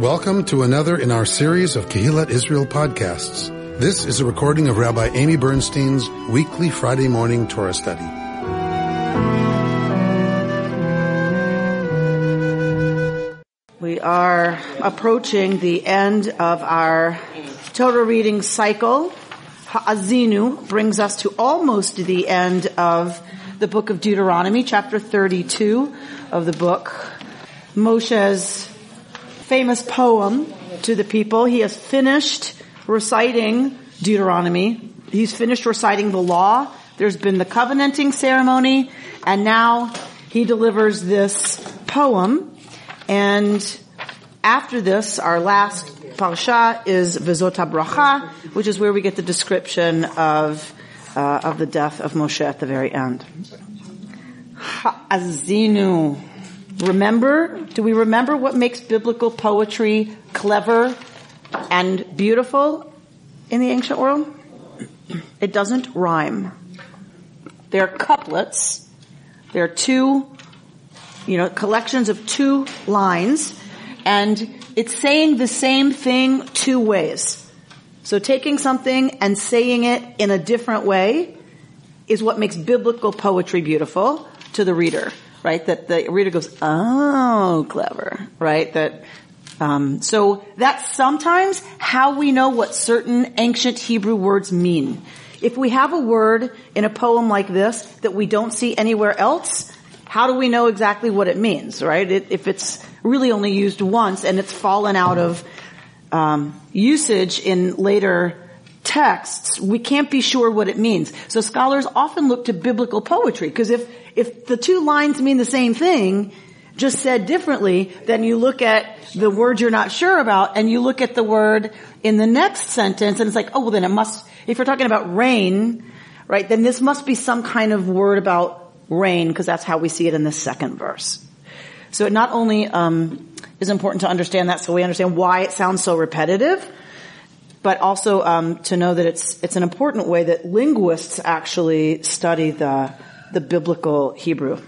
Welcome to another in our series of Kehillat Israel podcasts. This is a recording of Rabbi Amy Bernstein's weekly Friday morning Torah study. We are approaching the end of our Torah reading cycle. Ha'azinu brings us to almost the end of the book of Deuteronomy, chapter 32 of the book. Moshe's famous poem to the people. He has finished reciting Deuteronomy. He's finished reciting the law. There's been the covenanting ceremony and now he delivers this poem and after this, our last parsha is Vezot Bracha, which is where we get the description of uh, of the death of Moshe at the very end. Ha'azinu. Remember, do we remember what makes biblical poetry clever and beautiful in the ancient world? It doesn't rhyme. They're couplets. They're two, you know, collections of two lines and it's saying the same thing two ways. So taking something and saying it in a different way is what makes biblical poetry beautiful to the reader right? That the reader goes, oh, clever, right? That, um, so that's sometimes how we know what certain ancient Hebrew words mean. If we have a word in a poem like this that we don't see anywhere else, how do we know exactly what it means, right? It, if it's really only used once and it's fallen out of um, usage in later texts, we can't be sure what it means. So scholars often look to biblical poetry because if if the two lines mean the same thing, just said differently, then you look at the word you're not sure about and you look at the word in the next sentence and it's like, oh, well then it must, if you're talking about rain, right, then this must be some kind of word about rain because that's how we see it in the second verse. So it not only um, is important to understand that so we understand why it sounds so repetitive, but also um, to know that it's it's an important way that linguists actually study the the biblical Hebrew.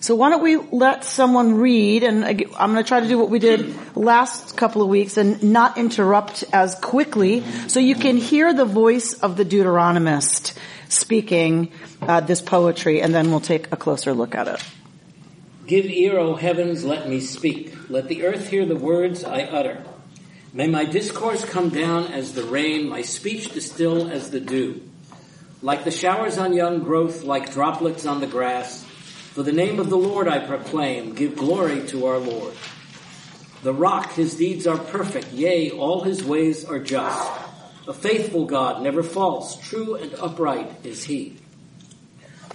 So why don't we let someone read, and I'm going to try to do what we did last couple of weeks and not interrupt as quickly, so you can hear the voice of the Deuteronomist speaking uh, this poetry, and then we'll take a closer look at it. Give ear, O heavens, let me speak. Let the earth hear the words I utter. May my discourse come down as the rain, my speech distill as the dew. Like the showers on young growth, like droplets on the grass, for the name of the Lord I proclaim, give glory to our Lord. The rock, his deeds are perfect, yea, all his ways are just. A faithful God, never false, true and upright is he.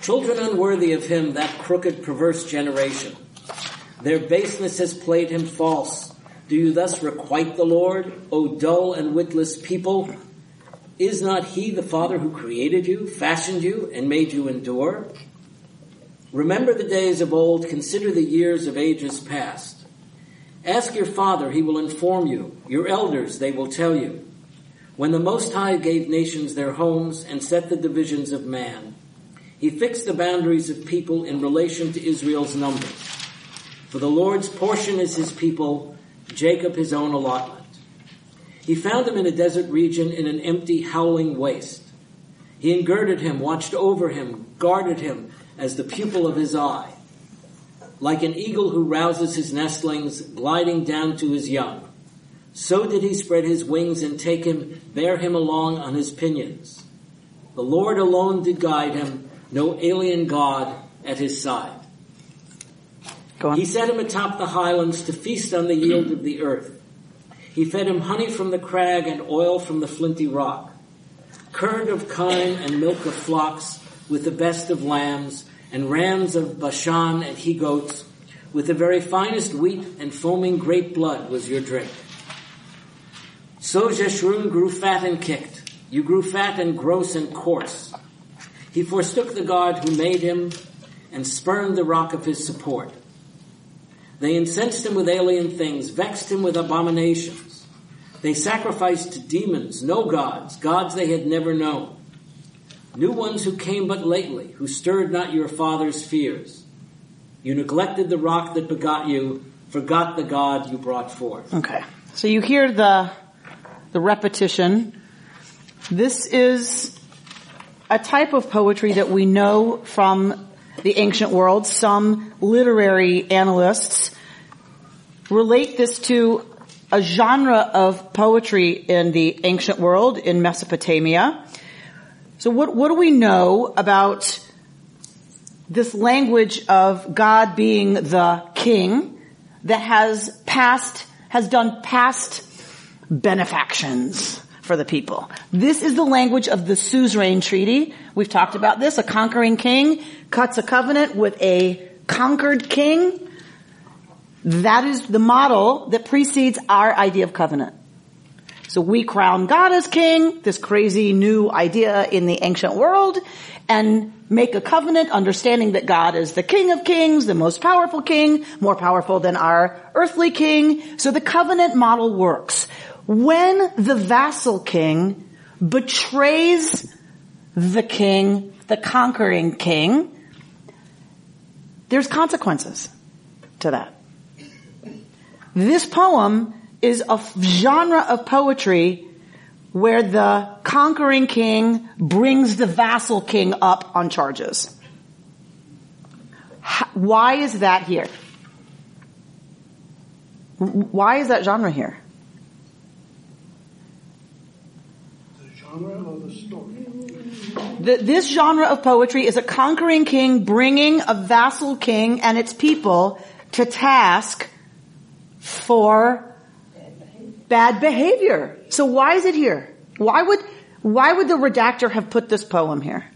Children unworthy of him, that crooked, perverse generation. Their baseness has played him false. Do you thus requite the Lord, O dull and witless people? Is not he the Father who created you, fashioned you, and made you endure? Remember the days of old, consider the years of ages past. Ask your Father, he will inform you. Your elders, they will tell you. When the Most High gave nations their homes and set the divisions of man, he fixed the boundaries of people in relation to Israel's numbers. For the Lord's portion is his people, Jacob his own allotment. He found him in a desert region in an empty, howling waste. He engirded him, watched over him, guarded him as the pupil of his eye. Like an eagle who rouses his nestlings, gliding down to his young. So did he spread his wings and take him, bear him along on his pinions. The Lord alone did guide him, no alien God at his side. He set him atop the highlands to feast on the yield of the earth. He fed him honey from the crag and oil from the flinty rock, curd of kine and milk of flocks with the best of lambs and rams of Bashan and he goats with the very finest wheat and foaming grape blood was your drink. So Jeshurun grew fat and kicked. You grew fat and gross and coarse. He forsook the God who made him and spurned the rock of his support. They incensed him with alien things, vexed him with abominations. They sacrificed to demons, no gods, gods they had never known. New ones who came but lately, who stirred not your father's fears. You neglected the rock that begot you, forgot the God you brought forth. Okay. So you hear the, the repetition. This is a type of poetry that we know from the ancient world. Some literary analysts relate this to a genre of poetry in the ancient world in Mesopotamia. So what, what do we know about this language of God being the king that has past, has done past benefactions for the people. This is the language of the Suzerain Treaty. We've talked about this. A conquering king cuts a covenant with a conquered king. That is the model that precedes our idea of covenant. So we crown God as king, this crazy new idea in the ancient world, and make a covenant understanding that God is the king of kings, the most powerful king, more powerful than our earthly king. So the covenant model works. When the vassal king betrays the king, the conquering king, there's consequences to that. This poem is a genre of poetry where the conquering king brings the vassal king up on charges. Why is that here? Why is that genre here? The genre of the story. The, this genre of poetry is a conquering king bringing a vassal king and its people to task for bad behavior. So why is it here? Why would, why would the redactor have put this poem here?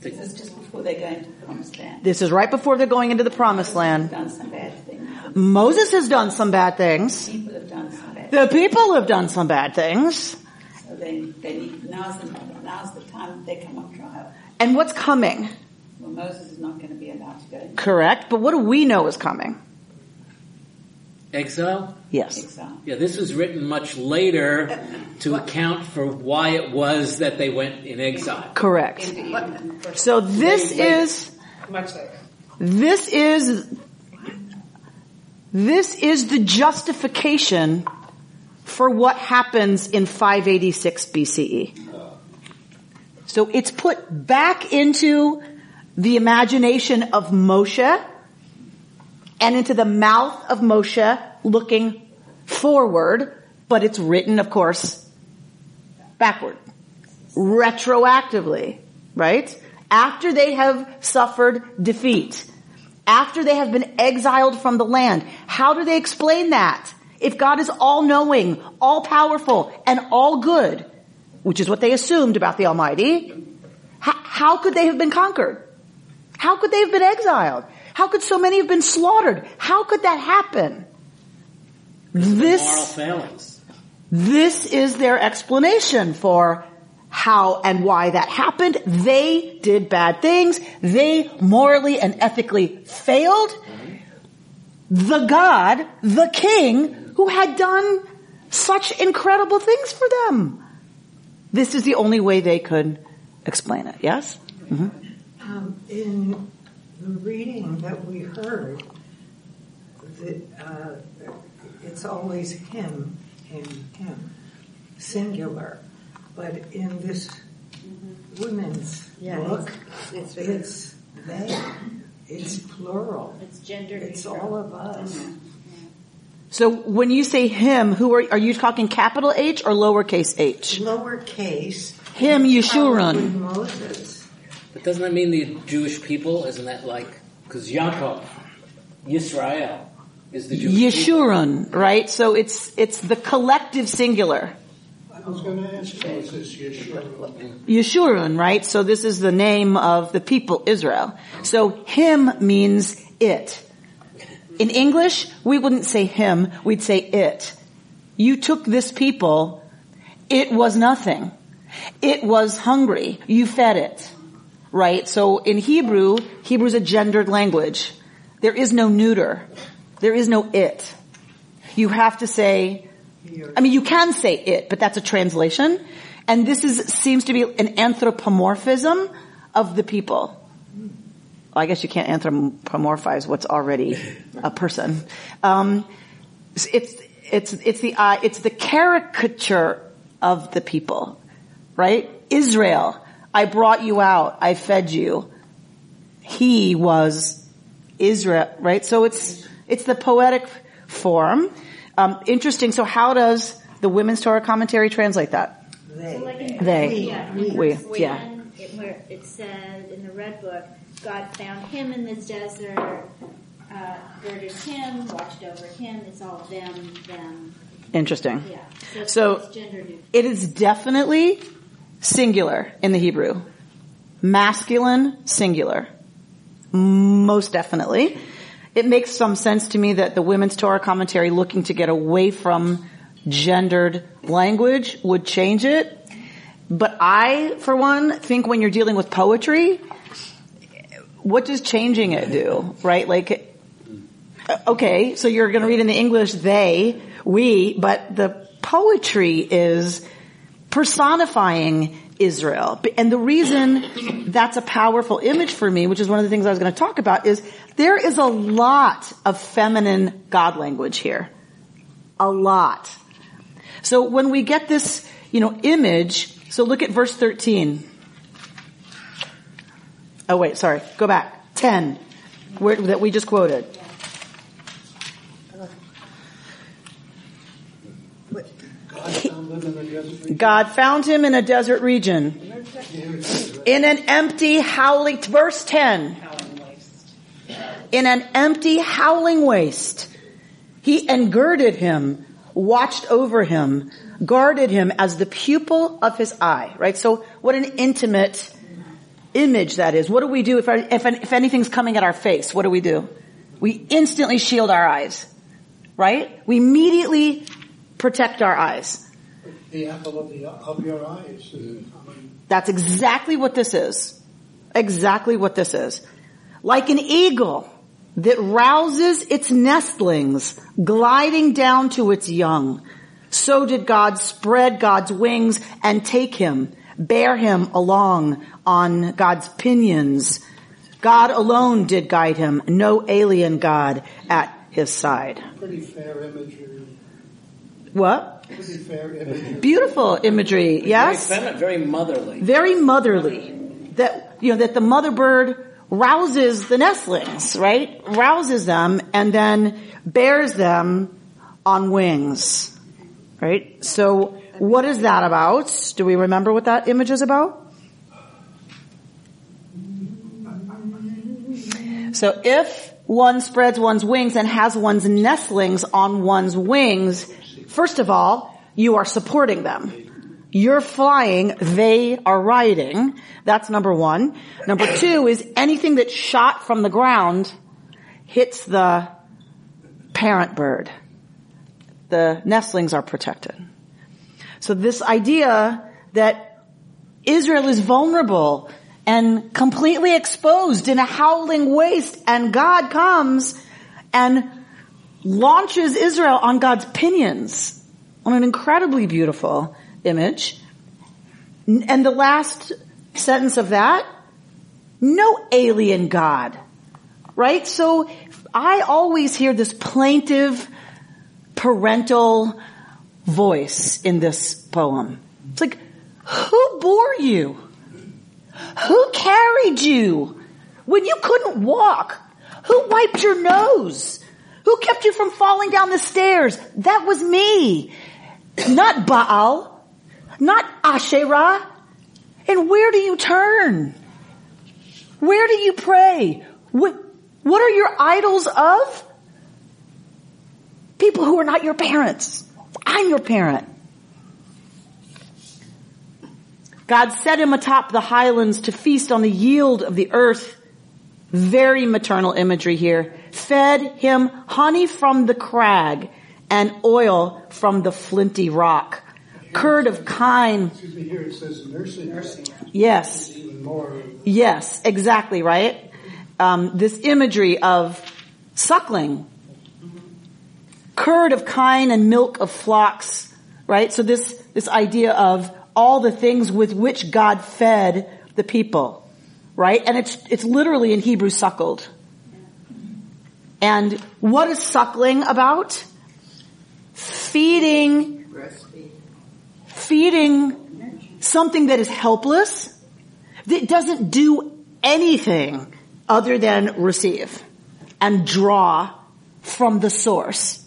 This is just before they go into the promised land. This is right before they're going into the promised land. Done some bad things. Moses has done some bad things. People have done some bad. The people have done some bad things. So they, they need, now's the, now's the time they come on trial. And what's coming? Well, Moses is not going to be allowed to go Correct. But what do we know is coming? Exile? Yes. exile. Yeah, this was written much later to account for why it was that they went in exile. Correct. So this is, Much later. this is, this is the justification for what happens in 586 BCE. So it's put back into the imagination of Moshe and into the mouth of Moshe looking forward, but it's written, of course, backward, retroactively, right? After they have suffered defeat, after they have been exiled from the land. How do they explain that? If God is all knowing, all powerful, and all good, which is what they assumed about the Almighty, how, could they have been conquered? How could they have been exiled? How could so many have been slaughtered? How could that happen? This, this is their explanation for how and why that happened. They did bad things. They morally and ethically failed. The God, the King, who had done such incredible things for them. This is the only way they could explain it. Yes? Um, in the reading that we heard, the, uh, it's always him in him, singular. But in this women's Yeah, book, it's- it's, it's- they, it's plural. It's gender It's neutral. all of us. So when you say him, who are, are you talking capital H or lowercase h? Lowercase. Him, Yeshurun. Moses. But doesn't that mean the Jewish people? Isn't that like, because Yaakov, Yisrael, is the Jewish people. Yeshurun, right? So it's, it's the collective singular. I was going to ask Moses, Yeshua. Yeshurun, right? So this is the name of the people Israel. So him means it. In English, we wouldn't say him, we'd say it. You took this people, it was nothing. It was hungry. You fed it. Right? So in Hebrew, Hebrew is a gendered language. There is no neuter. There is no it. You have to say, I mean, you can say it, but that's a translation. And this is, seems to be an anthropomorphism of the people. I guess you can't anthropomorphize what's already a person. Um, it's it's it's the uh, it's the caricature of the people, right? Israel, I brought you out, I fed you. He was Israel, right? So it's it's the poetic form. Um, interesting. So how does the Women's Torah commentary translate that? They. So like in They. yeah, We. verse We, yeah. it, where it says in the red book, God found him in the desert, uh, girded him, watched over him. It's all them, them. Interesting. Yeah. So, So- it's gender neutral. It is definitely singular in the Hebrew. Masculine, singular. Most definitely. It makes some sense to me that the Women's Torah commentary looking to get away from gendered language would change it. But I, for one, think when you're dealing with poetry, what does changing it do? Right? Like, okay, so you're going to read in the English they, we, but the poetry is personifying Israel. And the reason that's a powerful image for me, which is one of the things I was going to talk about, is there is a lot of feminine God language here. A lot. So when we get this, you know, image, so look at verse 13. Oh wait, sorry, go back. 10, where, that we just quoted. God found them in the desert region. God found him in a desert region. In an empty howling, verse 10. In an empty howling waste. He engirded him, watched over him, guarded him as the pupil of his eye, right? So what an intimate image that is. What do we do if, if, if anything's coming at our face? What do we do? We instantly shield our eyes, right? We immediately protect our eyes. The apple of, the, of your eyes. I mean, That's exactly what this is. Exactly what this is. Like an eagle that rouses its nestlings, gliding down to its young. So did God spread God's wings and take him, bear him along on God's pinions. God alone did guide him, no alien God at his side. pretty fair imagery. What? Pretty fair imagery. Beautiful imagery, yes? Very feminine, very motherly. very motherly. That, you know, that the mother bird rouses the nestlings, right? Rouses them and then bears them on wings, right? So what is that about? Do we remember what that image is about? So if one spreads one's wings and has one's nestlings on one's wings, first of all, you are supporting them. You're flying, they are riding. That's number one. Number two is anything that's shot from the ground hits the parent bird. The nestlings are protected. So this idea that Israel is vulnerable and completely exposed in a howling waste and God comes and launches Israel on God's pinions on an incredibly beautiful image. And the last sentence of that, no alien God, right? So I always hear this plaintive parental voice in this poem. It's like, who bore you? Who carried you when you couldn't walk? Who wiped your nose? Who kept you from falling down the stairs? That was me. Not Baal. Not Asherah. And where do you turn? Where do you pray? What, what are your idols of? People who are not your parents. I'm your parent. God set him atop the highlands to feast on the yield of the earth. Very maternal imagery here. Fed him honey from the crag and oil from the flinty rock. Curd of kine. Excuse me, here it says nursing. Nursing. Yes. More. Yes, exactly, right? Um, this imagery of suckling, curd of kine and milk of flocks, right? So this, this idea of all the things with which God fed the people, right? And it's, it's literally in Hebrew suckled. And what is suckling about? Feeding, feeding something that is helpless, that doesn't do anything other than receive and draw from the source.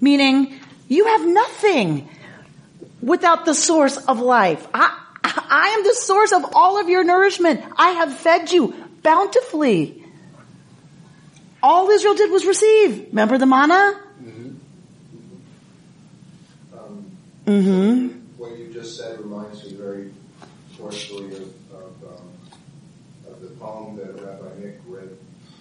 Meaning, you have nothing without the source of life. I, I am the source of all of your nourishment. I have fed you bountifully. All Israel did was receive. Remember the manna? Um, Mm-hmm. What you just said reminds me very forcefully of, of, um, of the poem that Rabbi Nick read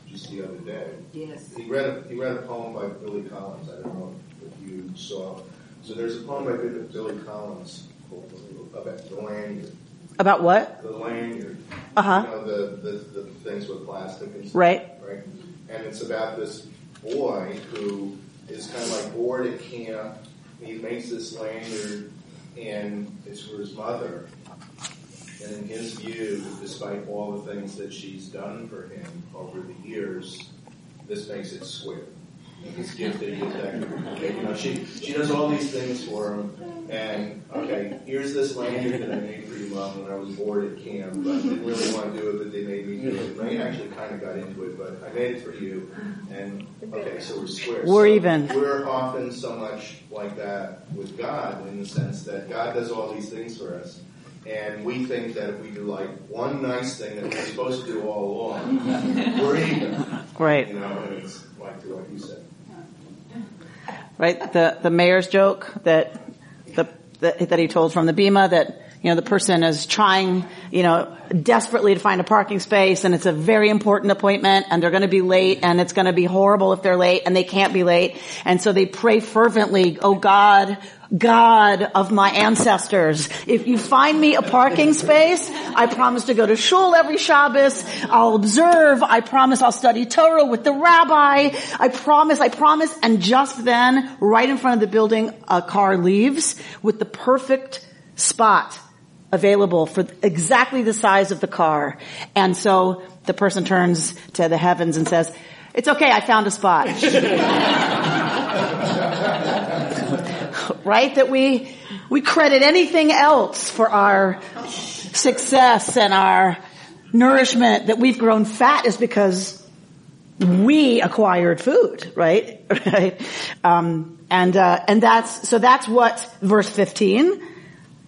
just the other day. Yes. He read a, he read a poem by Billy Collins. I don't know if you saw. So there's a poem by Billy Collins called about the lanyard. About what? The lanyard. Uh-huh. You know the, the the things with plastic and stuff. Right. Right. And it's about this boy who is kind of like bored at camp. He makes this lanyard, and it's for his mother. And in his view, despite all the things that she's done for him over the years, this makes it square. He's gifted, he's decorated. Okay, you know, she she does all these things for him, and okay, here's this lanyard that I made for you, mom, when I was bored at camp. But I didn't really want to do it, but they made me do it. And I actually kind of got into it, but I made it for you, and okay, so we're square. We're So even. We're often so much like that with God in the sense that God does all these things for us. And we think that if we do like one nice thing that we're supposed to do all along, we're even. Right. You know, and it's like to what you said. Right? The the mayor's joke that the, that that he told from the Bema that you know the person is trying you know desperately to find a parking space and it's a very important appointment and they're going to be late and it's going to be horrible if they're late and they can't be late and so they pray fervently, oh God. God of my ancestors, if you find me a parking space, I promise to go to shul every Shabbos. I'll observe. I promise I'll study Torah with the rabbi. I promise, I promise. And just then, right in front of the building, a car leaves with the perfect spot available for exactly the size of the car. And so the person turns to the heavens and says, it's okay, I found a spot. right? That we, we credit anything else for our success and our nourishment that we've grown fat is because we acquired food, right? right? Um, and, uh, and that's, so that's what verse 15,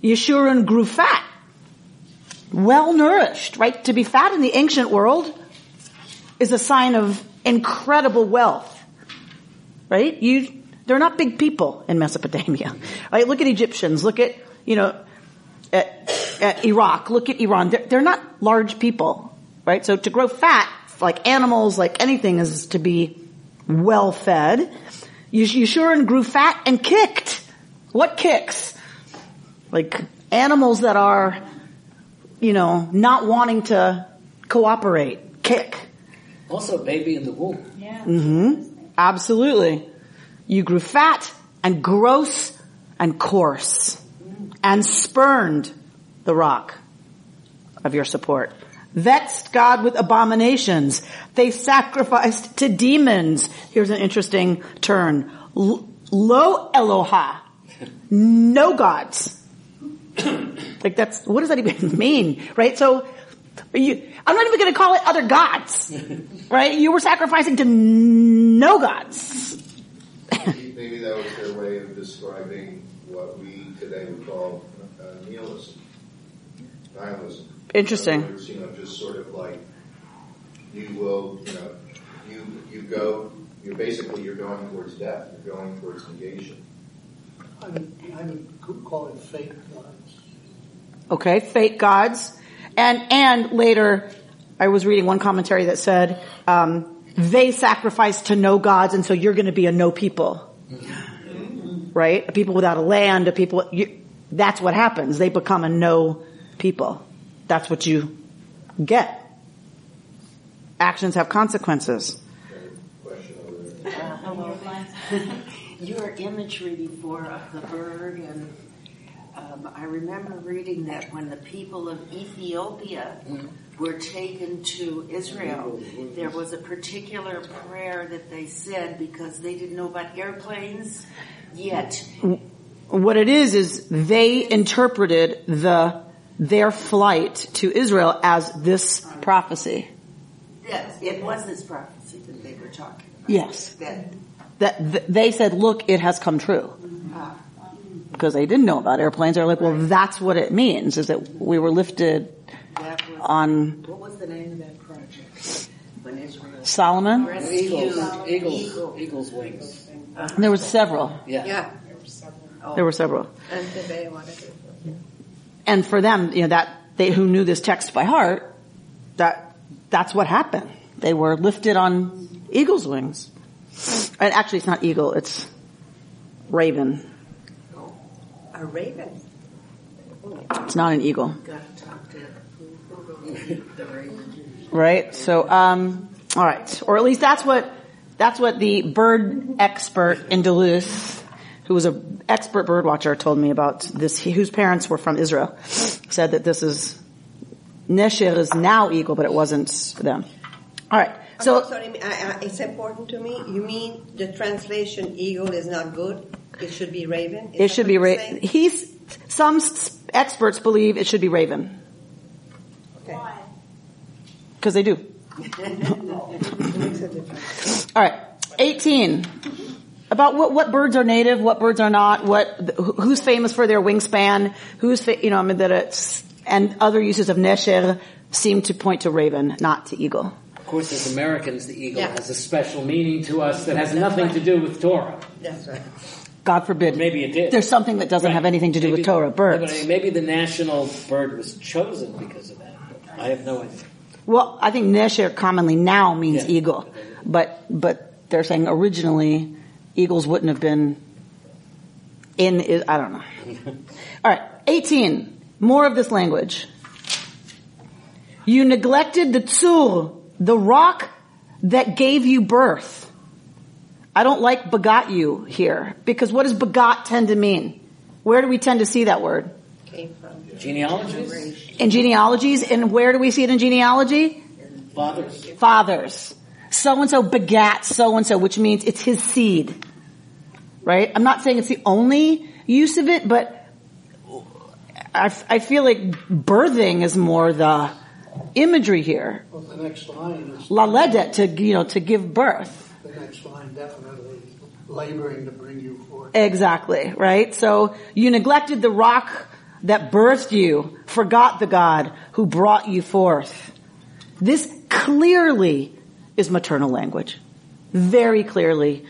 Yeshurun grew fat. Well nourished, right? To be fat in the ancient world is a sign of incredible wealth. Right? You, they're not big people in Mesopotamia. Right? Look at Egyptians. Look at, you know, at, at Iraq. Look at Iran. They're, they're not large people. Right? So to grow fat, like animals, like anything, is to be well fed. Yeshurun grew fat and kicked. What kicks? Like animals that are, you know, not wanting to cooperate. Kick. Also, baby in the womb. Yeah. Mm-hmm. Absolutely. You grew fat and gross and coarse and spurned the rock of your support. Vexed God with abominations. They sacrificed to demons. Here's an interesting turn. L- Lo Eloha. No gods. like that's, what does that even mean? Right? So, you, I'm not even going to call it other gods. right? You were sacrificing to no gods. Maybe maybe that was their way of describing what we today would call uh, nihilism, nihilism. Interesting. In words, you know, just sort of like you will, you know, you you go, you're basically you're going towards death. You're going towards negation. I would, I would call it fake gods. Okay, fake gods. And, and later, I was reading one commentary that said, um, they sacrifice to no gods and so you're gonna be a no people. Right? A people without a land, a people, you, that's what happens. They become a no people. That's what you get. Actions have consequences. Your imagery before of the bird and Um, I remember reading that when the people of Ethiopia were taken to Israel, there was a particular prayer that they said because they didn't know about airplanes yet. What it is is they interpreted the their flight to Israel as this prophecy. Yes, it was this prophecy that they were talking about. Yes. That That they said, "Look, it has come true." Because they didn't know about airplanes. They're like, "Well, that's what it means: is that we were lifted was on what was the name of that project Solomon." rescued Eagles, eagles, Eagle. eagles wings. There were several. Yeah. Yeah, There were several. Oh. and they wanted to. And for them, you know, that they who knew this text by heart, that that's what happened. They were lifted on eagle's wings. And actually, it's not eagle; it's raven. A raven. It's not an eagle, Got to talk to who, who wrote the raven. right? So, um, all right, or at least that's what that's what the bird expert in Duluth, who was an expert bird watcher, told me about this. He, whose parents were from Israel, said that this is Nesher is now eagle, but it wasn't them. All right, So so sorry, I, I, it's important to me. You mean the translation eagle is not good? It should be raven. Is It should be you're ra- saying? He's some experts believe it should be raven Why? because they do. Makes a difference. All right, eighteen. About what what birds are native, what birds are not, what who's famous for their wingspan, who's fa- you know I mean that it's and other uses of nesher seem to point to raven, not to eagle. Of course, as Americans, the eagle Yeah. has a special meaning to us that has nothing to do with Torah. That's right. God forbid. Maybe it did. There's something that doesn't Right. have anything to do Maybe- with Torah. Yeah, but Birds. maybe the national bird was chosen because of that. I have no idea. Well, I think nesher commonly now means Yeah. eagle, but but they're saying originally eagles wouldn't have been in. I don't know. All right, eighteen. More of this language. You neglected the tzur, the rock that gave you birth. I don't like begot you here because what does begot tend to mean? Where do we tend to see that word? Came from. Genealogies? In genealogies, and where do we see it in genealogy? Fathers? fathers. So and so begat so and so, which means it's his seed. Right? I'm not saying it's the only use of it, but I, I feel like birthing is more the imagery here. Well, the next line is, Laledet to, you know, to give birth. the next line definitely laboring to bring you forth. Exactly, right? So you neglected the rock that birthed you, forgot the God who brought you forth. This clearly is maternal language. Very clearly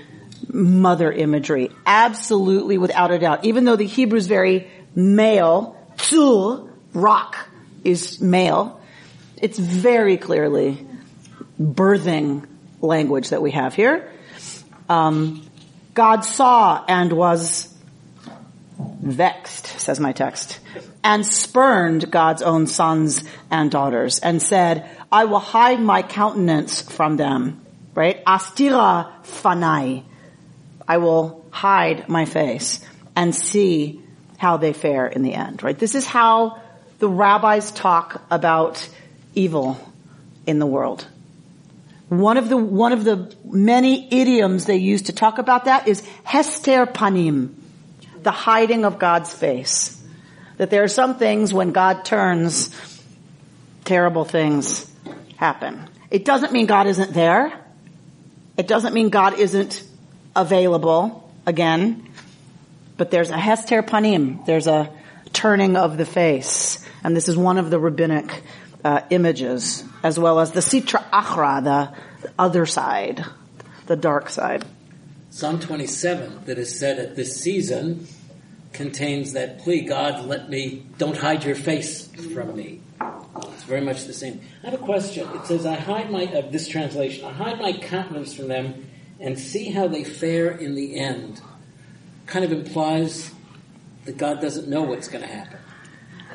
mother imagery. Absolutely without a doubt. Even though the Hebrew is very male, tzur, rock is male, it's very clearly birthing language that we have here. Um, God saw and was vexed, says my text, and spurned God's own sons and daughters and said, I will hide my countenance from them. Right? Astira fanai. I will hide my face and see how they fare in the end. Right? This is how the rabbis talk about evil in the world. One of the, one of the many idioms they use to talk about that is hester panim, the hiding of God's face. That there are some things when God turns, terrible things happen. It doesn't mean God isn't there. It doesn't mean God isn't available again. But there's a hester panim. There's a turning of the face. And this is one of the rabbinic uh, images, as well as the sitra achra, the other side, the dark side. Psalm 27 that is said at this season contains that plea, God, let me, don't hide your face from me. It's very much the same. I have a question. It says, I hide my, uh, this translation, I hide my countenance from them and see how they fare in the end. Kind of implies that God doesn't know what's going to happen.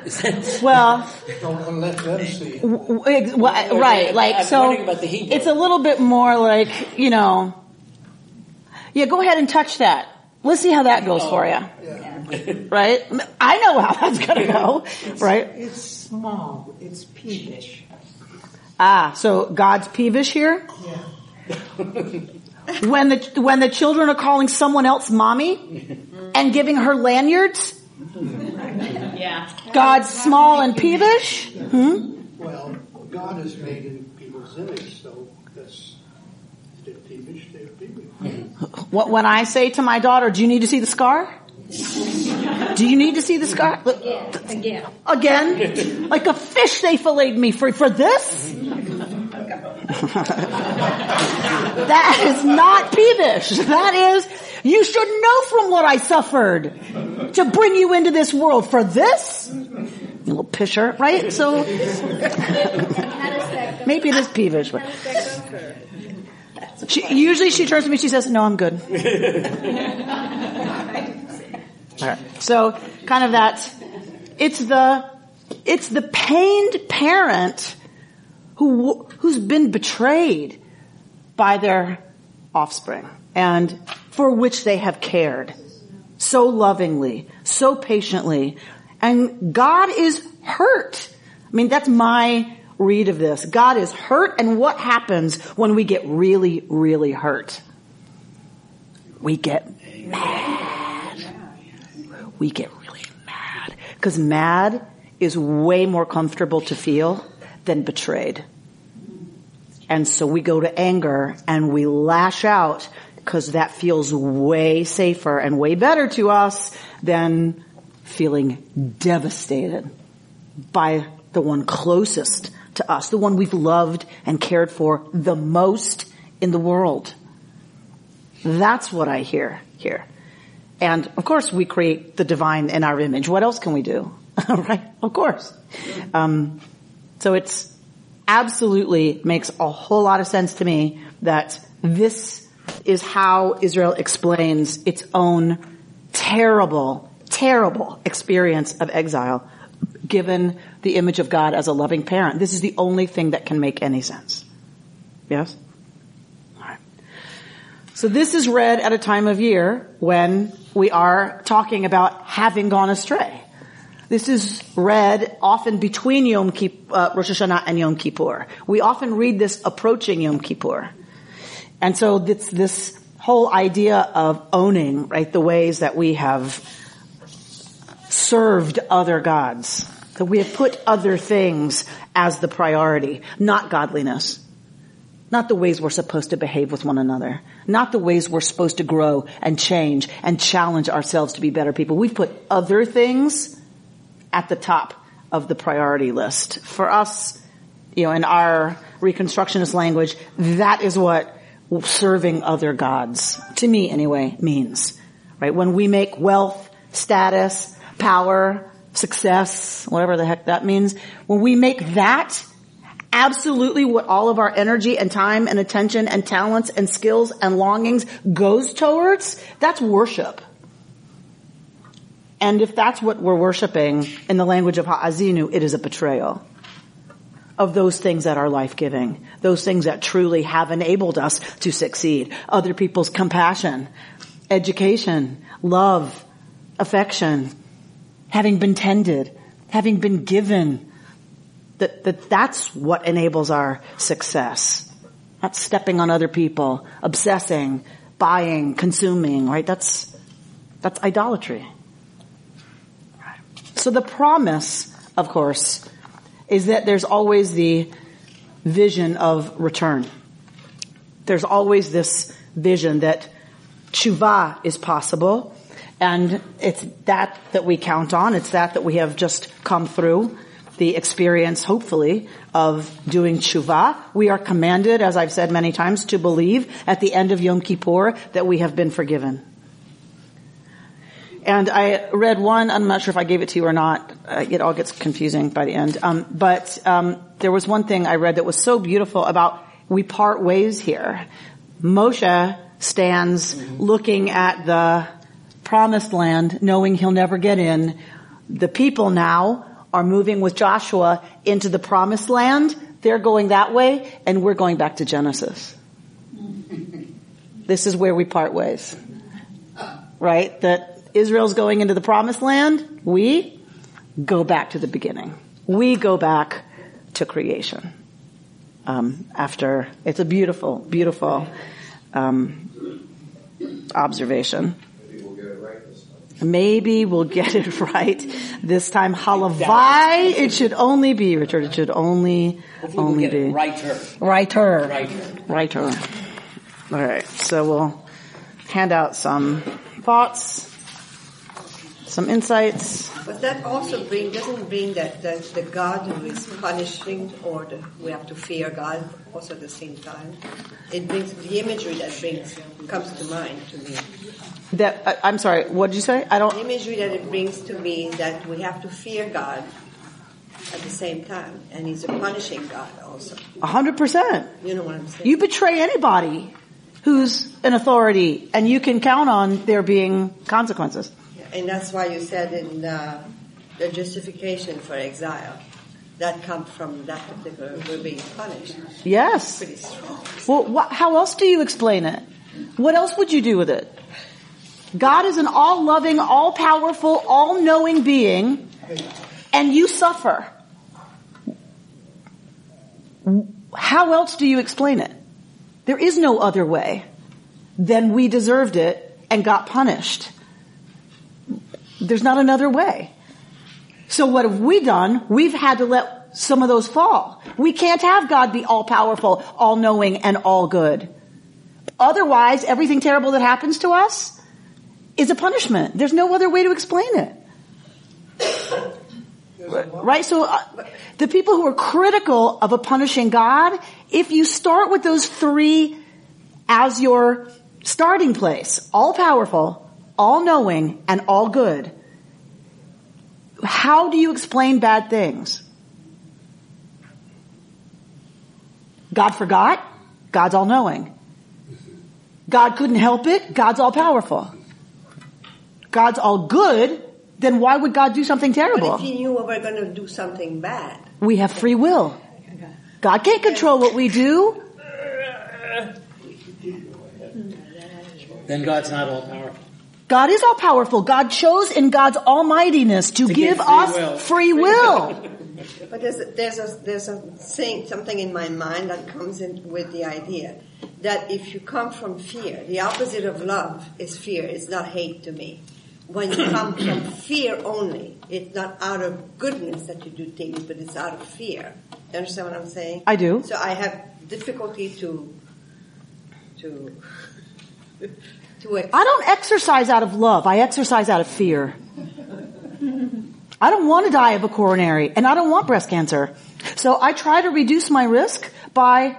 Is that, Well, Don't let them see w- w- well, right, like, I'm so, about the it's a little bit more like, you know, yeah, go ahead and touch that. Let's see how that goes for you. Yeah. right? I know how that's gonna go, right? It's small. It's peevish. Ah, so God's peevish here? Yeah. When the, when the children are calling someone else mommy and giving her lanyards? Yeah. God's small and peevish? Hmm? Well, God is made in people's image, so that's, they're peevish, they're peevish. What, when I say to my daughter, do you need to see the scar? Do you need to see the scar? Look, Again. Again? Like a fish they filleted me for, for this? that is not peevish. That is, you should know from what I suffered to bring you into this world for this? You little pisher, right? So, maybe it is peevish, but she, usually she turns to me, she says, no, I'm good. All right. So kind of that, it's the, it's the pained parent who, who's been betrayed by their offspring and for which they have cared so lovingly, so patiently. And God is hurt. I mean, that's my read of this. God is hurt and what happens when we get really, really hurt? We get mad. we get really mad. Because mad is way more comfortable to feel than betrayed. And so we go to anger and we lash out because that feels way safer and way better to us than feeling devastated by the one closest to us, the one we've loved and cared for the most in the world. That's what I hear here. And of course we create the divine in our image. What else can we do? right? Of course. Um, so it's absolutely makes a whole lot of sense to me that this is how Israel explains its own terrible, terrible experience of exile given the image of God as a loving parent. This is the only thing that can make any sense. Yes? Alright. So this is read at a time of year when we are talking about having gone astray. This is read often between Yom Kippur, uh, Rosh Hashanah and Yom Kippur. We often read this approaching Yom Kippur. And so it's this whole idea of owning, right, the ways that we have served other gods. That we have put other things as the priority, not godliness. Not the ways we're supposed to behave with one another. Not the ways we're supposed to grow and change and challenge ourselves to be better people. We've put other things at the top of the priority list. For us, you know, in our Reconstructionist language, that is what serving other gods, to me anyway, means. Right? When we make wealth, status, power, success, whatever the heck that means, when we make that absolutely what all of our energy and time and attention and talents and skills and longings goes towards, that's worship. And if that's what we're worshiping in the language of Ha'azinu, it is a betrayal of those things that are life-giving, those things that truly have enabled us to succeed. Other people's compassion, education, love, affection, having been tended, having been given, that, that that's what enables our success. Not stepping on other people, obsessing, buying, consuming, right? That's, that's idolatry. So the promise, of course, is that there's always the vision of return. There's always this vision that tshuva is possible, and it's that that we count on. It's that that we have just come through the experience, hopefully, of doing tshuva. We are commanded, as I've said many times, to believe at the end of Yom Kippur that we have been forgiven. And I read one, I'm not sure if I gave it to you or not. Uh, it all gets confusing by the end. Um, but um, there was one thing I read that was so beautiful about we part ways here. Moshe stands looking at the promised land, knowing he'll never get in. The people now are moving with Joshua into the promised land. They're going that way, and we're going back to Genesis. This is where we part ways. Right? That Israel's going into the promised land. We go back to the beginning. We go back to creation. Um, after it's a beautiful, beautiful um, observation. Maybe we'll get it right this time. Maybe we'll get it right this time. Halavai, it should only be, Richard, it should only, Hopefully we'll only get be. writer, Writer. Righter. Writer. Alright, so we'll hand out some thoughts, some insights. But that also bring doesn't bring that the, the God who is punishing or the, we have to fear God also at the same time. It brings the imagery that brings comes to mind to me. That, I, I'm sorry, what did you say? I don't, imagery that it brings to me that we have to fear God at the same time, and He's a punishing God also. a hundred percent. You know what I'm saying? You betray anybody who's an authority and you can count on there being consequences. And that's why you said in uh, the justification for exile, that comes from that particular, we're being punished. Yes. Pretty strong. Well, wh- how else do you explain it? What else would you do with it? God is an all-loving, all-powerful, all-knowing being, and you suffer. How else do you explain it? There is no other way than we deserved it and got punished. There's not another way. So what have we done? We've had to let some of those fall. We can't have God be all powerful, all knowing, and all good. Otherwise, everything terrible that happens to us is a punishment. There's no other way to explain it. Right? So uh, the people who are critical of a punishing God, if you start with those three as your starting place, all powerful, all knowing, and all good, how do you explain bad things? God forgot? God's all knowing. God couldn't help it? God's all powerful. God's all good? Then why would God do something But terrible? if He knew we were going to do something bad, We have free will. God can't control what we do. Then God's not all powerful. God is all powerful. God chose in God's almightiness to, To give give free us will. free will. But there's a, there's a, there's a thing, something in my mind that comes in with the idea that if you come from fear, the opposite of love is fear. It's not hate to me. When you come from fear only, it's not out of goodness that you do things, but it's out of fear. You understand what I'm saying? I do. So I have difficulty to to to ex- I don't exercise out of love. I exercise out of fear. I don't want to die of a coronary and I don't want breast cancer. So I try to reduce my risk by,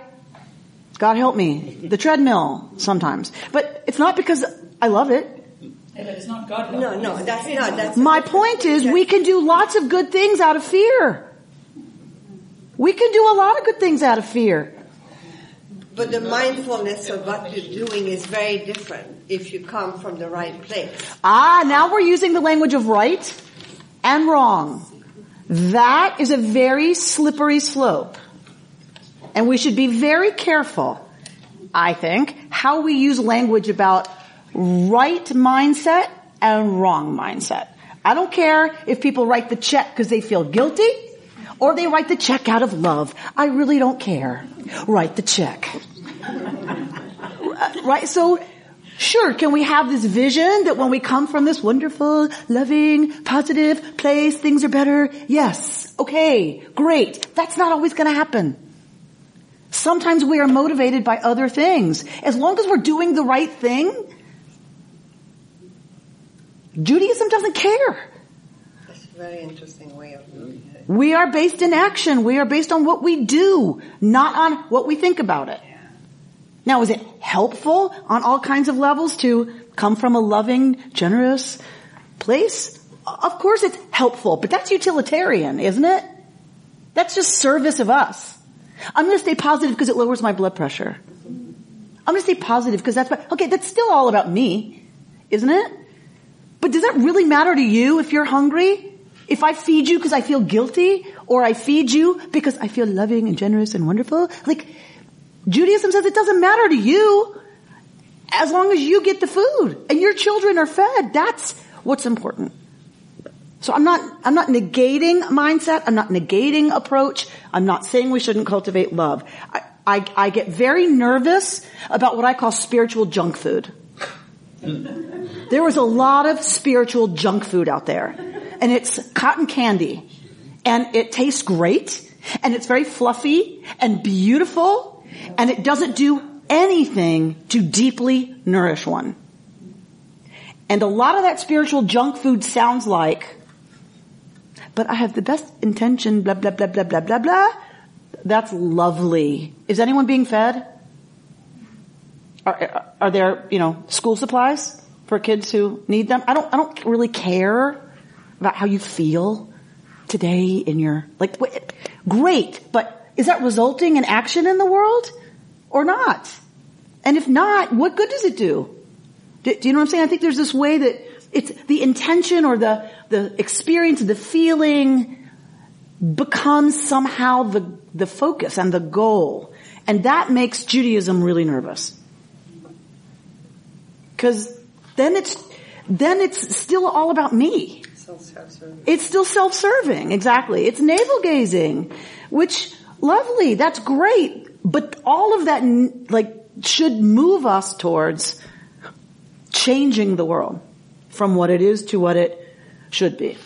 God help me, the treadmill sometimes. But it's not because I love it. But it's not God. No, no, that's not. That's My point is we can do lots of good things out of fear. We can do a lot of good things out of fear. But the mindfulness of what you're doing is very different if you come from the right place. Ah, now we're using the language of right and wrong. That is a very slippery slope. And we should be very careful, I think, how we use language about right mindset and wrong mindset. I don't care if people write the check because they feel guilty or they write the check out of love. I really don't care. Write the check. right? So, sure, can we have this vision that when we come from this wonderful, loving, positive place, things are better? Yes. Okay. Great. That's not always going to happen. Sometimes we are motivated by other things. As long as we're doing the right thing, Judaism doesn't care. That's a very interesting way of looking at it. We are based in action. We are based on what we do, not on what we think about it. Now, is it helpful on all kinds of levels to come from a loving, generous place? Of course it's helpful, but that's utilitarian, isn't it? That's just service of us. I'm going to stay positive because it lowers my blood pressure. I'm going to stay positive because that's okay, that's still all about me, isn't it? But does that really matter to you if you're hungry? If I feed you because I feel guilty or I feed you because I feel loving and generous and wonderful? Like, Judaism says it doesn't matter to you as long as you get the food and your children are fed. That's what's important. So I'm not, I'm not negating mindset. I'm not negating approach. I'm not saying we shouldn't cultivate love. I, I, I get very nervous about what I call spiritual junk food. There was a lot of spiritual junk food out there and it's cotton candy and it tastes great and it's very fluffy and beautiful and it doesn't do anything to deeply nourish one. And a lot of that spiritual junk food sounds like, but I have the best intention, blah, blah, blah, blah, blah, blah, blah. That's lovely. Is anyone being fed? Are, are there, you know, school supplies for kids who need them? I don't, I don't really care about how you feel today in your, like, great, but is that resulting in action in the world or not? And if not, what good does it do? Do, do you know what I'm saying? I think there's this way that it's the intention or the, the experience, the feeling becomes somehow the, the focus and the goal. And that makes Judaism really nervous. Cause then it's, then it's still all about me. It's still self-serving, exactly. It's navel gazing, which lovely, that's great. But all of that, like, should move us towards changing the world from what it is to what it should be.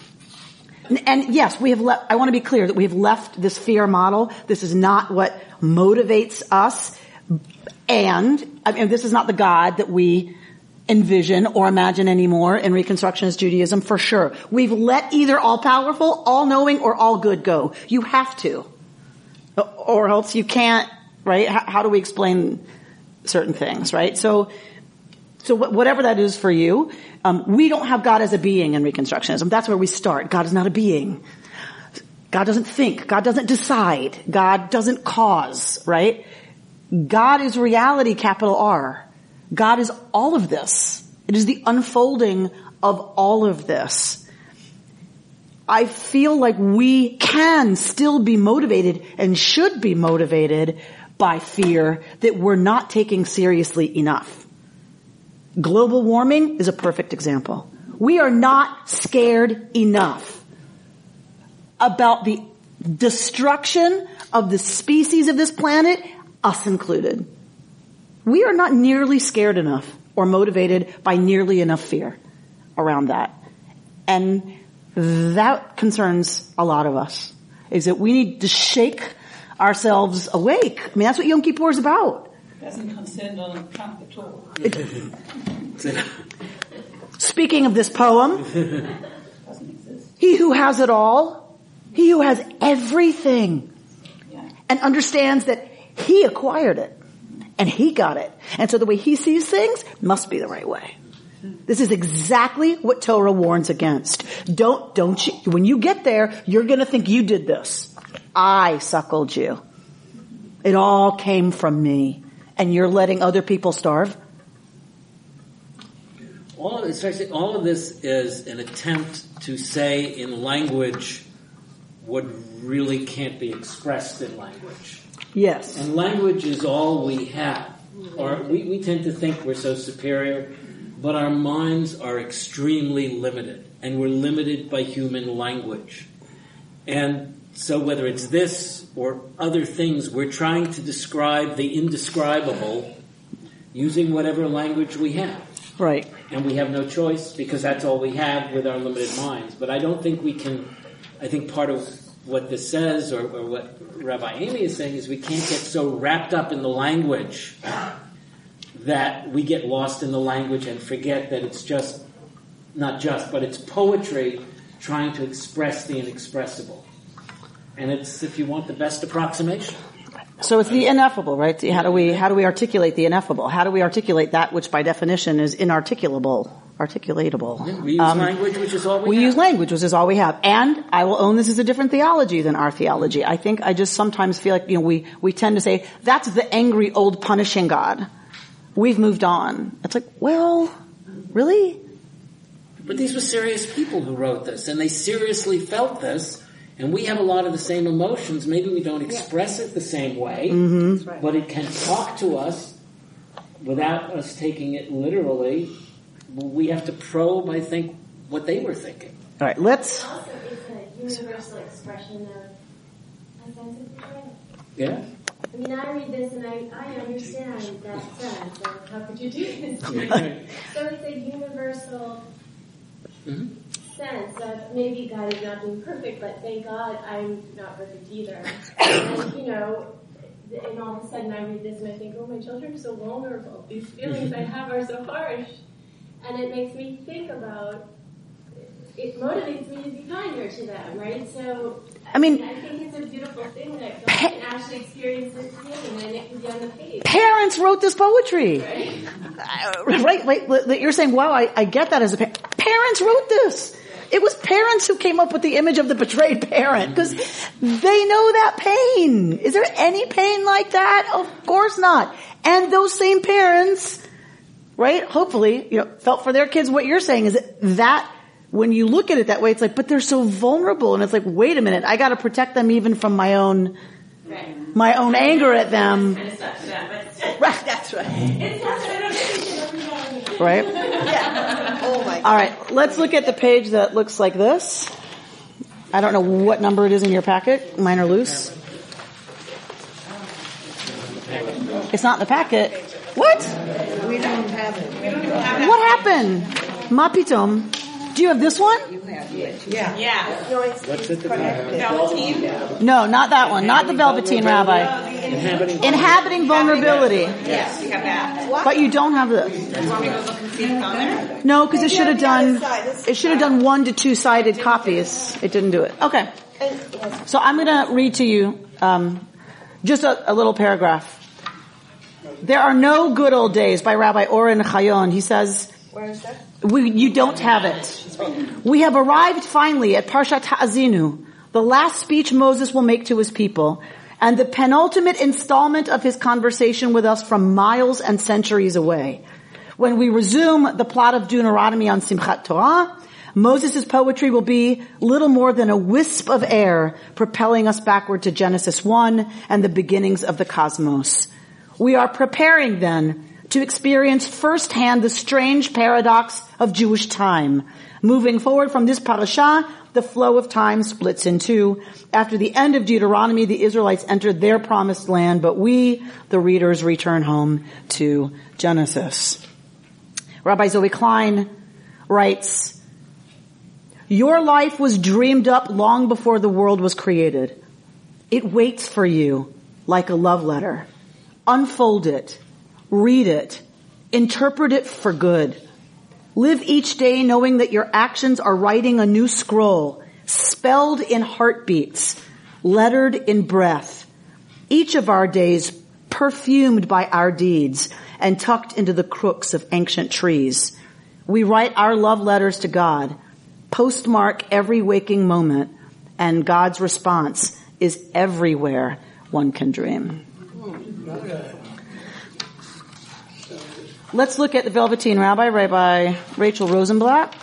And, yes, we have left, I want to be clear that we have left this fear model. This is not what motivates us. And, I mean, this is not the God that we envision or imagine anymore in Reconstructionist Judaism for sure. We've let either all powerful, all knowing, or all good go. You have to. Or else you can't, right? How, how do we explain certain things, right? So, so whatever that is for you, um, we don't have God as a being in Reconstructionism. That's where we start. God is not a being. God doesn't think. God doesn't decide. God doesn't cause, right? God is reality, capital R. God is all of this. It is the unfolding of all of this. I feel like we can still be motivated and should be motivated by fear that we're not taking seriously enough. Global warming is a perfect example. We are not scared enough about the destruction of the species of this planet, us included. We are not nearly scared enough or motivated by nearly enough fear around that. And that concerns a lot of us, is that we need to shake ourselves awake. I mean, that's what Yom Kippur is about. Doesn't concern Donald Trump at all. Speaking of this poem, he who has it all, he who has everything, and understands that he acquired it, and he got it. And so the way he sees things must be the right way. This is exactly what Torah warns against. Don't, don't you, when you get there, you're gonna think you did this. I suckled you. It all came from me. And you're letting other people starve? All of, especially all of this is an attempt to say in language what really can't be expressed in language. Yes. And language is all we have. Or we, we tend to think we're so superior, but our minds are extremely limited, and we're limited by human language. And so whether it's this or other things, we're trying to describe the indescribable using whatever language we have. Right. And we have no choice because that's all we have with our limited minds. But I don't think we can, I think part of what this says or, or what Rabbi Amy is saying is we can't get so wrapped up in the language that we get lost in the language and forget that it's just, not just, but it's poetry trying to express the inexpressible. And it's, if you want, the best approximation. So it's the ineffable, right? How do we, how do we articulate the ineffable? How do we articulate that which by definition is inarticulable, articulatable? We use um, language, which is all we, we use language, which is all we have. And I will own this is a different theology than our theology. I think I just sometimes feel like, you know, we, we tend to say, that's the angry old punishing God. We've moved on. It's like, well, really? But these were serious people who wrote this, and they seriously felt this, and we have a lot of the same emotions. Maybe we don't express it the same way, mm-hmm. but it can talk to us without us taking it literally. We have to probe, I think, what they were thinking. All right, let's. Also, it's a universal expression of a sense of betrayal. Yeah. I mean, I read this and I, I understand that sense of how could you do this? to me? So it's a universal Mhm. sense of maybe God is not being perfect, but thank God I'm not perfect either. and you know, and all of a sudden I read this and I think, oh, my children are so vulnerable. These feelings I have are so harsh, and it makes me think about. It motivates me to be kinder to them, right? So, I mean- I think it's a beautiful thing that God can actually experience this pain, and it can be on the page. Parents wrote this poetry. Right? Uh, right, you're saying, wow, I, I get that as a parent. Parents wrote this. It was parents who came up with the image of the betrayed parent because they know that pain. Is there any pain like that? Of course not. And those same parents, right, hopefully, you know, felt for their kids what you're saying is that, that when you look at it that way, it's like, but they're so vulnerable and it's like, wait a minute, I gotta protect them even from my own, Right. my own anger at them. Kind of sucks for them, but it's, Right. That's right. it's not I don't think it Right? Yeah. Oh my God. All right, let's look at the page that looks like this. I don't know what number it is in your packet. Mine are loose. It's not in the packet. What? We don't have it. What happened? Mapitom. Do you have this one? Yeah. Yeah. No, it's, What's it's it that we. Velveteen? No, not that one. Not the Velveteen Rabbi. Inhabiting. Inhabiting vulnerability. Yes, you have that. But you don't have this. Do you want me to go look and see if it's on there? No, because it should have done, other side. It's- it should have done one to two sided copies. It didn't do it. Okay. So I'm going to read to you um, just a, a little paragraph. There are no good old days by Rabbi Oren Hayon. He says, Where is that? We, you don't have it. We have arrived finally at Parshat Ha'azinu, the last speech Moses will make to his people, and the penultimate installment of his conversation with us from miles and centuries away. When we resume the plot of Deuteronomy on Simchat Torah, Moses' poetry will be little more than a wisp of air propelling us backward to Genesis 1 and the beginnings of the cosmos. We are preparing then to experience firsthand the strange paradox of Jewish time. Moving forward from this parasha, the flow of time splits in two. After the end of Deuteronomy, the Israelites entered their promised land, but we, the readers, return home to Genesis. Rabbi Zoe Klein writes, Your life was dreamed up long before the world was created. It waits for you like a love letter. Unfold it. Read it. Interpret it for good. Live each day knowing that your actions are writing a new scroll, spelled in heartbeats, lettered in breath. Each of our days perfumed by our deeds and tucked into the crooks of ancient trees. We write our love letters to God, postmark every waking moment, and God's response is everywhere one can dream. Let's look at the Velveteen Rabbi, Rabbi Rachel Rosenblatt.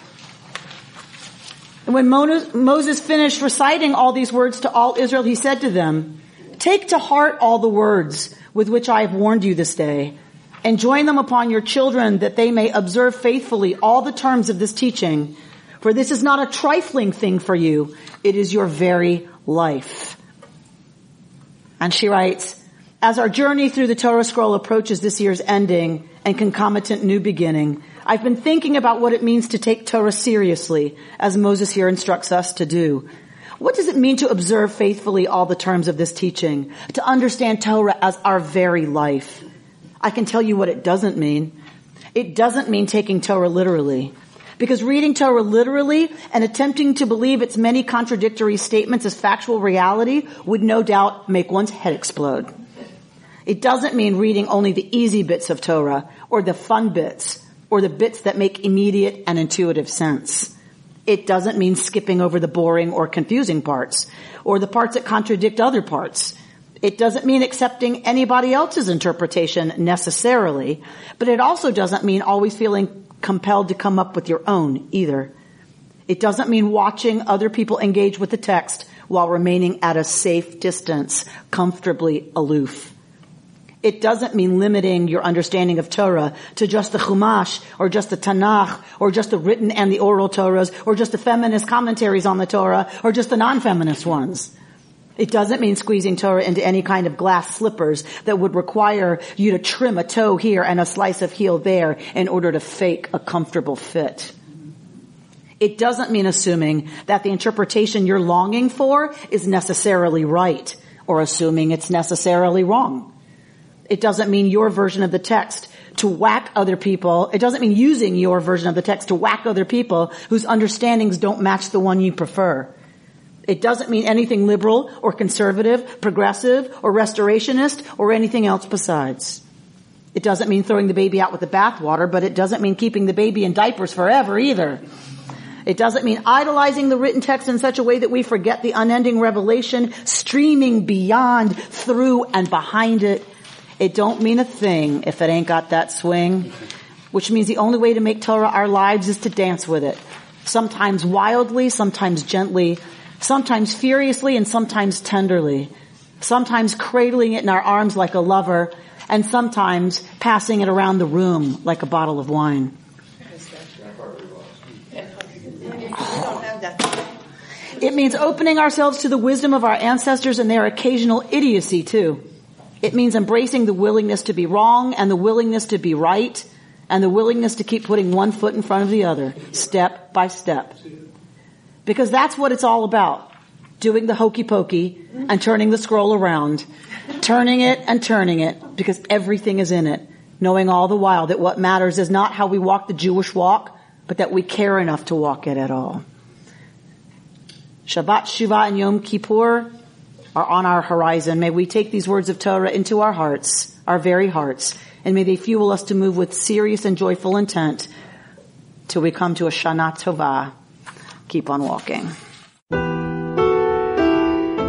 And when Moses finished reciting all these words to all Israel, he said to them, Take to heart all the words with which I have warned you this day, and join them upon your children that they may observe faithfully all the terms of this teaching. For this is not a trifling thing for you, it is your very life. And she writes, as our journey through the Torah scroll approaches this year's ending and concomitant new beginning, I've been thinking about what it means to take Torah seriously, as Moses here instructs us to do. What does it mean to observe faithfully all the terms of this teaching? To understand Torah as our very life? I can tell you what it doesn't mean. It doesn't mean taking Torah literally. Because reading Torah literally and attempting to believe its many contradictory statements as factual reality would no doubt make one's head explode. It doesn't mean reading only the easy bits of Torah or the fun bits or the bits that make immediate and intuitive sense. It doesn't mean skipping over the boring or confusing parts or the parts that contradict other parts. It doesn't mean accepting anybody else's interpretation necessarily, but it also doesn't mean always feeling compelled to come up with your own either. It doesn't mean watching other people engage with the text while remaining at a safe distance, comfortably aloof. It doesn't mean limiting your understanding of Torah to just the Chumash or just the Tanakh or just the written and the oral Torahs or just the feminist commentaries on the Torah or just the non-feminist ones. It doesn't mean squeezing Torah into any kind of glass slippers that would require you to trim a toe here and a slice of heel there in order to fake a comfortable fit. It doesn't mean assuming that the interpretation you're longing for is necessarily right or assuming it's necessarily wrong. It doesn't mean your version of the text to whack other people. It doesn't mean using your version of the text to whack other people whose understandings don't match the one you prefer. It doesn't mean anything liberal or conservative, progressive or restorationist or anything else besides. It doesn't mean throwing the baby out with the bathwater, but it doesn't mean keeping the baby in diapers forever either. It doesn't mean idolizing the written text in such a way that we forget the unending revelation streaming beyond, through, and behind it. It don't mean a thing if it ain't got that swing, which means the only way to make Torah our lives is to dance with it. Sometimes wildly, sometimes gently, sometimes furiously, and sometimes tenderly. Sometimes cradling it in our arms like a lover, and sometimes passing it around the room like a bottle of wine. It means opening ourselves to the wisdom of our ancestors and their occasional idiocy too. It means embracing the willingness to be wrong and the willingness to be right and the willingness to keep putting one foot in front of the other, step by step. Because that's what it's all about. Doing the hokey pokey and turning the scroll around. Turning it and turning it because everything is in it. Knowing all the while that what matters is not how we walk the Jewish walk, but that we care enough to walk it at all. Shabbat Shuvah and Yom Kippur are on our horizon. May we take these words of Torah into our hearts, our very hearts, and may they fuel us to move with serious and joyful intent till we come to a Shana Tovah. Keep on walking.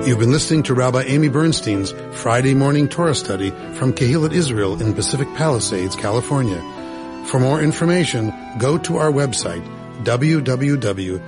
You've been listening to Rabbi Amy Bernstein's Friday morning Torah study from Kehillat Israel in Pacific Palisades, California. For more information, go to our website, www.ourki.org.